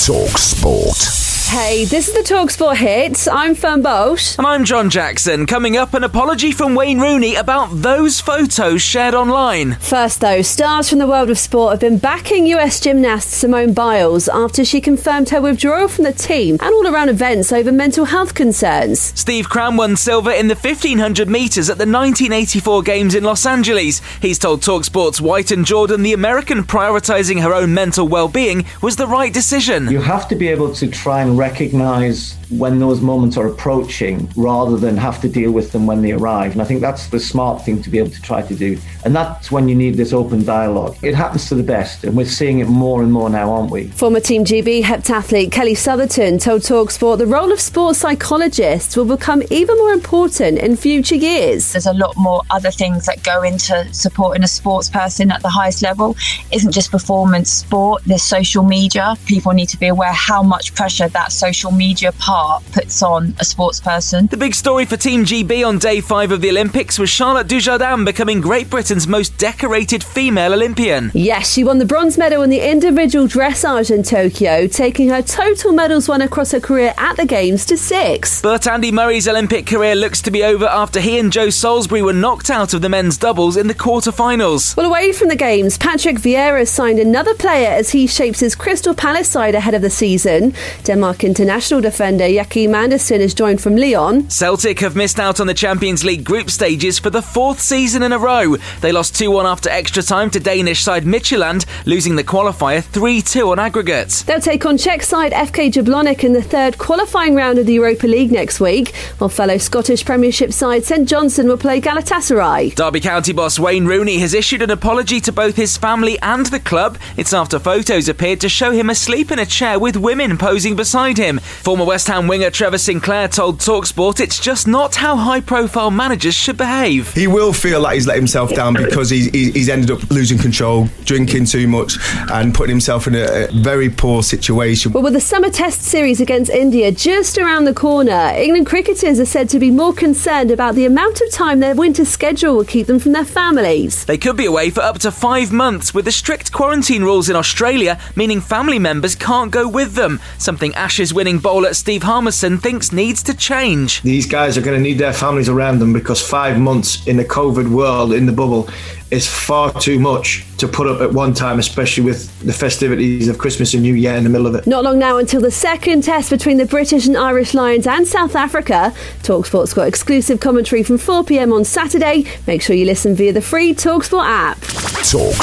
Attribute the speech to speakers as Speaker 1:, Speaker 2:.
Speaker 1: Talk Sport.
Speaker 2: Hey, this is the Talksport Hits. I'm Fern Bosch.
Speaker 3: And I'm John Jackson. Coming up, an apology from Wayne Rooney about those photos shared online.
Speaker 2: First, though, stars from the world of sport have been backing US gymnast Simone Biles after she confirmed her withdrawal from the team and all around events over mental health concerns.
Speaker 3: Steve Cram won silver in the 1500 metres at the 1984 Games in Los Angeles. He's told Talksport's White and Jordan the American prioritising her own mental well being was the right decision.
Speaker 4: You have to be able to try and recognize when those moments are approaching rather than have to deal with them when they arrive. And I think that's the smart thing to be able to try to do. And that's when you need this open dialogue. It happens to the best, and we're seeing it more and more now, aren't we?
Speaker 2: Former Team GB heptathlete Kelly Sotherton told Talksport the role of sports psychologists will become even more important in future years.
Speaker 5: There's a lot more other things that go into supporting a sports person at the highest level. It isn't just performance sport, there's social media. People need to be aware how much pressure that social media part puts on a sports person.
Speaker 3: The big story for Team GB on day five of the Olympics was Charlotte Dujardin becoming Great Britain's most decorated female Olympian.
Speaker 2: Yes, she won the bronze medal in the individual dressage in Tokyo, taking her total medals won across her career at the Games to six.
Speaker 3: But Andy Murray's Olympic career looks to be over after he and Joe Salisbury were knocked out of the men's doubles in the quarter-finals.
Speaker 2: Well, away from the Games, Patrick Vieira signed another player as he shapes his Crystal Palace side ahead of the season. Denmark international defender Joachim Andersen is joined from Lyon.
Speaker 3: Celtic have missed out on the Champions League group stages for the fourth season in a row. They lost 2 1 after extra time to Danish side Midtjylland, losing the qualifier 3 2 on aggregate.
Speaker 2: They'll take on Czech side FK Jablonec in the third qualifying round of the Europa League next week, while fellow Scottish Premiership side St Johnstone will play Galatasaray.
Speaker 3: Derby County boss Wayne Rooney has issued an apology to both his family and the club. It's after photos appeared to show him asleep in a chair with women posing beside him. Former West Ham winger Trevor Sinclair told Talksport it's just not how high profile managers should behave.
Speaker 6: He will feel like he's let himself down because he's, he's ended up losing control, drinking too much, and putting himself in a, a very poor situation.
Speaker 2: Well, with the summer test series against India just around the corner, England cricketers are said to be more concerned about the amount of time their winter schedule will keep them from their families.
Speaker 3: They could be away for up to five months with the strict quarantine rules in Australia, meaning family members can't go with them. Something Ashes winning bowler Steve Harmison thinks needs to change.
Speaker 7: These guys are going to need their families around them because five months in the COVID world, in the bubble, is far too much to put up at one time, especially with the festivities of Christmas and New Year in the middle of it.
Speaker 2: Not long now until the second test between the British and Irish Lions and South Africa. Talksport's got exclusive commentary from 4 pm on Saturday. Make sure you listen via the free Talksport app.
Speaker 1: Talk